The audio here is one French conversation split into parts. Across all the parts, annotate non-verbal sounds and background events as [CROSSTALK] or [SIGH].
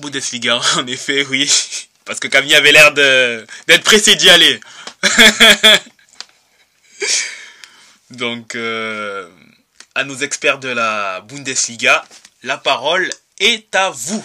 Bundesliga, [LAUGHS] en effet, oui. Parce que Camille avait l'air d'être pressé d'y aller. [LAUGHS] Donc, euh, à nos experts de la Bundesliga, la parole est à vous.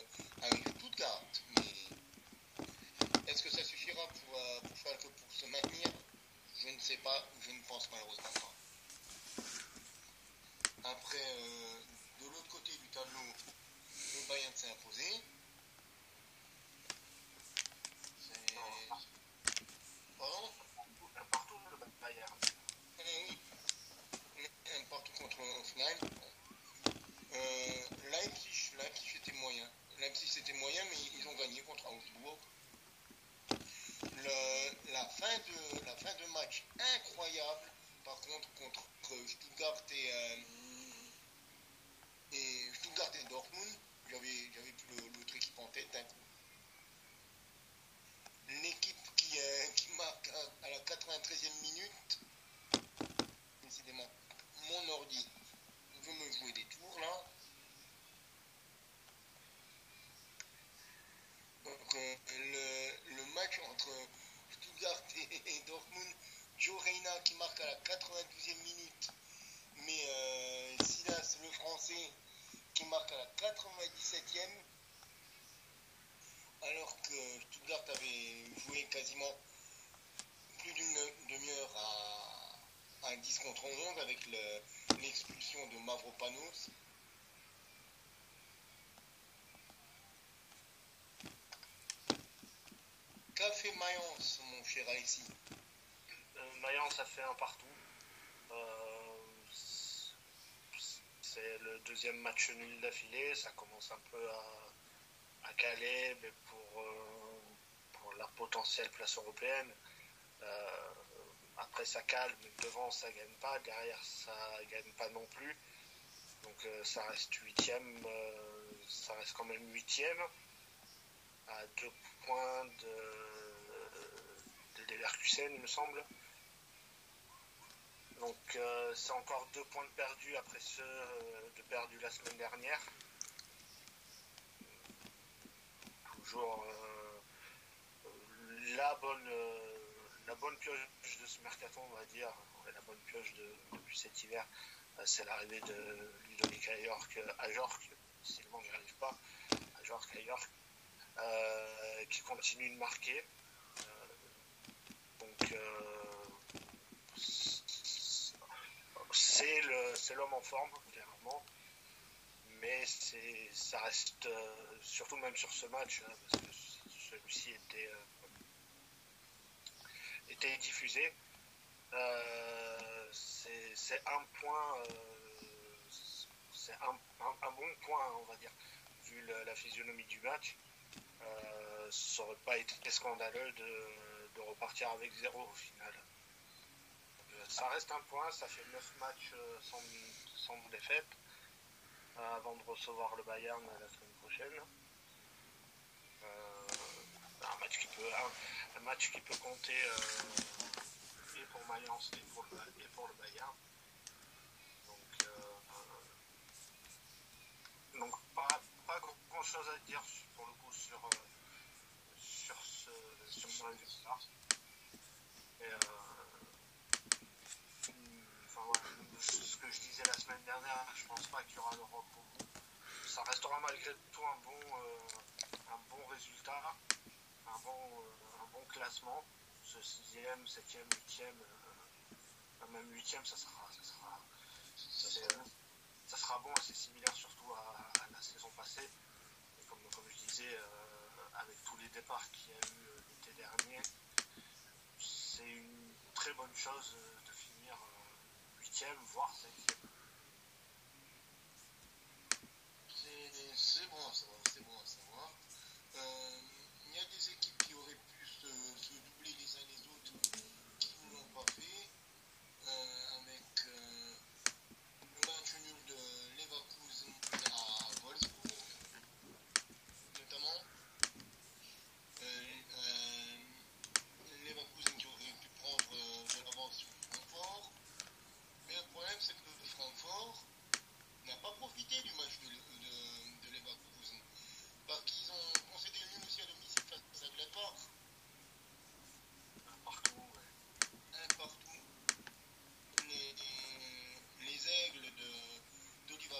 ne sais pas, je ne pense malheureusement pas. Après, euh, de l'autre côté du tableau, le Bayern s'est imposé. 93e minute, décidément, mon ordi veut me jouer des tours là. Donc, euh, le, match entre Stuttgart [LAUGHS] et, Dortmund, Joe Reina qui marque à la 92e minute, mais euh, Silas le français qui marque à la 97e, alors que Stuttgart avait joué quasiment Mayence, mon cher Alexis? Euh, Mayence a fait un partout. Euh, c'est le deuxième match nul d'affilée. Ça commence un peu à, caler, euh, pour la potentielle place européenne. Après, ça calme. Devant, ça gagne pas. Derrière, ça gagne pas non plus. Donc, ça reste huitième. ça reste quand même huitième à deux points de Leverkusen, il me semble. Donc euh, c'est encore deux points de perdus après ceux euh, de perdus la semaine dernière. Toujours euh, la bonne la bonne pioche de ce mercaton, on va dire, la bonne pioche de, depuis cet hiver, c'est l'arrivée de Ludovic à York à York, sinon j'y arrive pas, à York à York, qui continue de marquer. Donc, euh, c'est l'homme en forme, clairement. Mais ça reste, euh, surtout même sur ce match, hein, parce que celui-ci était, euh, était diffusé. c'est un point, c'est un, bon point, on va dire, vu la, physionomie du match. ça n'aurait pas été scandaleux de repartir avec zéro au final. Euh, ça reste un point, ça fait 9 matchs euh, sans, défaite euh, avant de recevoir le Bayern la semaine prochaine. un, match qui peut, match qui peut compter et pour Mayence et pour le, et pour le Bayern. Donc, donc pas, grand chose à dire pour le coup sur sur ce résultat. Euh, enfin, ce que je disais la semaine dernière, je pense pas qu'il y aura l'Europe au. Ça restera malgré tout un bon, euh, un bon résultat, un bon, euh, un bon classement, ce sixième, septième, huitième, euh, même huitième, ça sera, ça sera, ça, sera bon et c'est similaire surtout à, la saison passée. Comme, je disais, avec tous les départs qu'il y a eu l'été dernier, c'est une très bonne chose de finir huitième, voire septième. C'est bon à savoir, c'est bon à savoir. Euh, il y a des équipes qui auraient pu se, doubler les uns les autres qui ne l'ont pas fait. Euh, avec euh, le match nul de Leverkusen à Wolfsburg, notamment. Leverkusen qui aurait pu prendre de l'avance sur Francfort. Mais le problème, c'est que Francfort n'a pas du match de, de, de Leverkusen. Parce qu'ils ont concédé le nul aussi à domicile face à Gladbach. Un partout. Un partout. Les, les aigles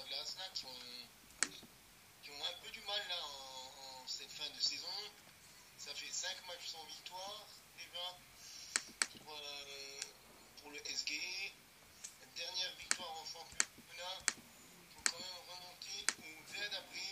Glasner qui ont, qui ont un peu du mal là en, cette fin de saison. Ça fait 5 matchs sans victoire déjà pour, euh, le SG. Dernière victoire en championnat heard of me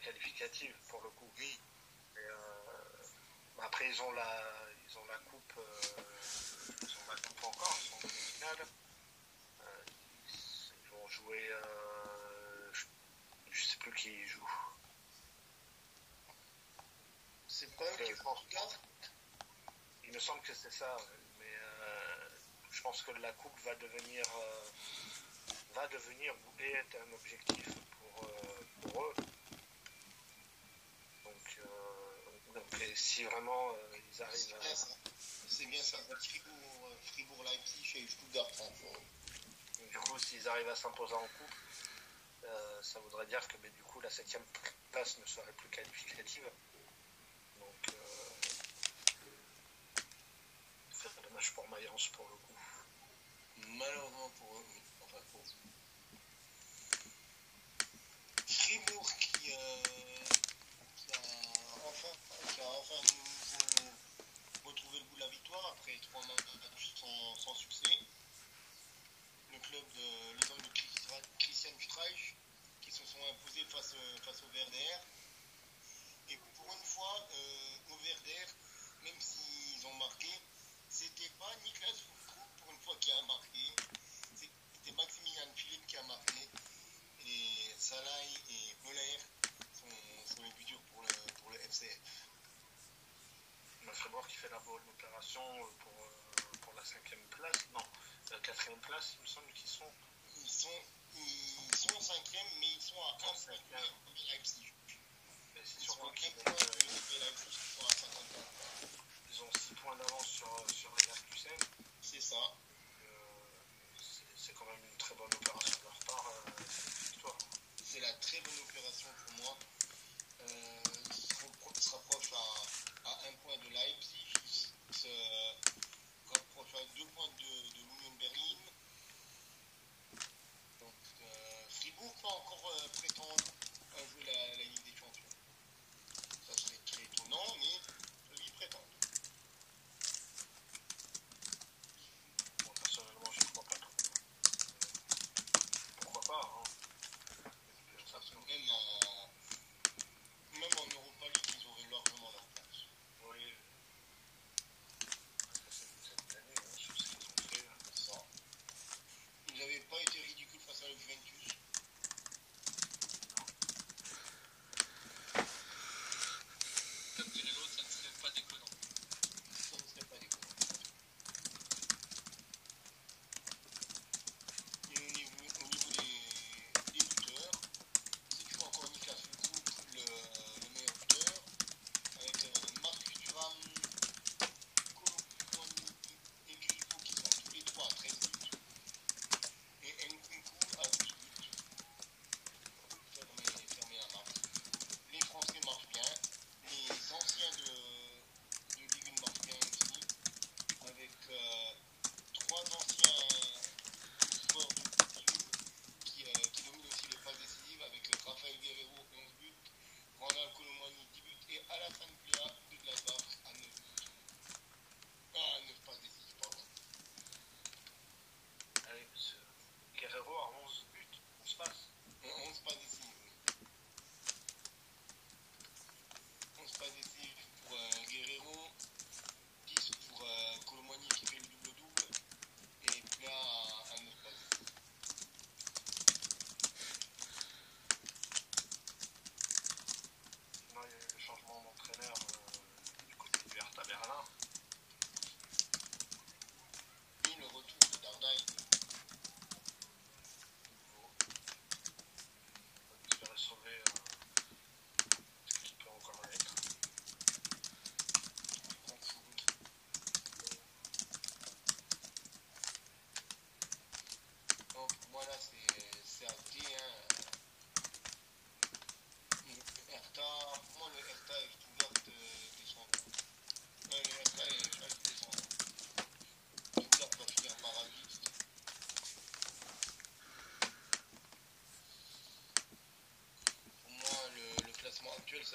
qualificative pour le coup. Oui. Et, euh, après ils ont la, ils ont la coupe, euh, ils ont la coupe encore, ils sont en finale. Euh, ils vont jouer, je, je sais plus qui joue. C'est pas eux qui font regarde Il me semble que c'est ça, mais euh, je pense que la coupe va devenir, euh, va devenir ou est un objectif pour, euh, pour eux. Donc, euh, donc, et si vraiment euh, ils arrivent C'est bien à, ça. C'est bien ça. Fribourg, euh, Fribourg Leipzig et Stuttgart Francfort. du coup, s'ils arrivent à s'imposer en coupe, euh, ça voudrait dire que mais, du coup la septième place ne serait plus qualificative. Donc, euh, c'est dommage pour Mayence pour le coup. Malheureusement pour eux, oui. Enfin pour Fribourg qui, euh, enfin, retrouvé le goût de la victoire après trois matchs sans, sans succès. Le club de de Christ- Christian Streich qui se sont imposés face, face au Werder. Et pour une fois, euh, au Werder, même s'ils ont marqué, c'était pas Niklas Füllkrug pour une fois qui a marqué, c'était Maximilian Philippe qui a marqué. Et Salah et Moller sont, sont les buteurs pour le, pour le FCF. Le Fribourg qui fait la bonne opération euh, pour, euh, pour la cinquième place, non, la quatrième place, il me semble qu'ils sont. Ils sont, ils sont cinquième, mais ils sont à un point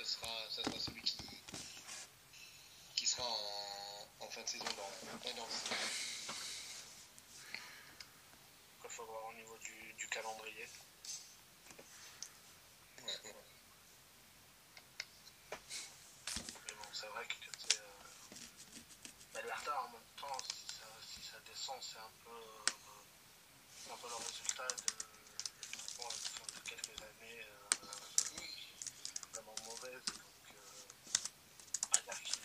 sera, ça sera celui qui, qui sera en, fin de saison dans, dans, Il faut voir au niveau du calendrier. ouais, ouais. Mais bon, c'est vrai que c'est. Euh... bah, le retard en même temps, si ça, si ça descend, c'est un peu. euh, c'est un peu le résultat de, bon, de quelques années euh, vraiment mauvaises. Donc, euh, on va dire qu'ils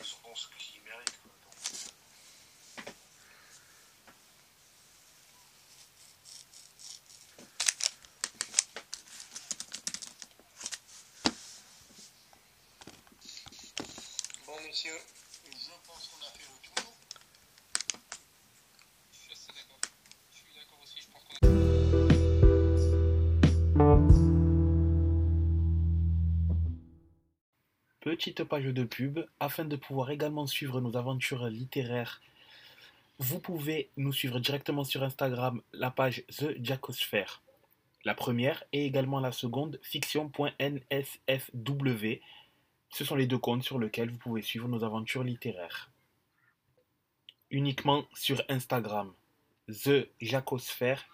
ils sont ce qu'ils méritent. Quoi. Donc, Bon, messieurs, je Petite page de pub, afin de pouvoir également suivre nos aventures littéraires, vous pouvez nous suivre directement sur Instagram, la page The Jacosphere. La première et également la seconde, fiction.nsfw. Ce sont les deux comptes sur lesquels vous pouvez suivre nos aventures littéraires. Uniquement sur Instagram, The Jacosphère,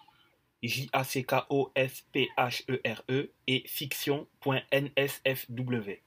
J-A-C-K-O-S-P-H-E-R-E et fiction.nsfw.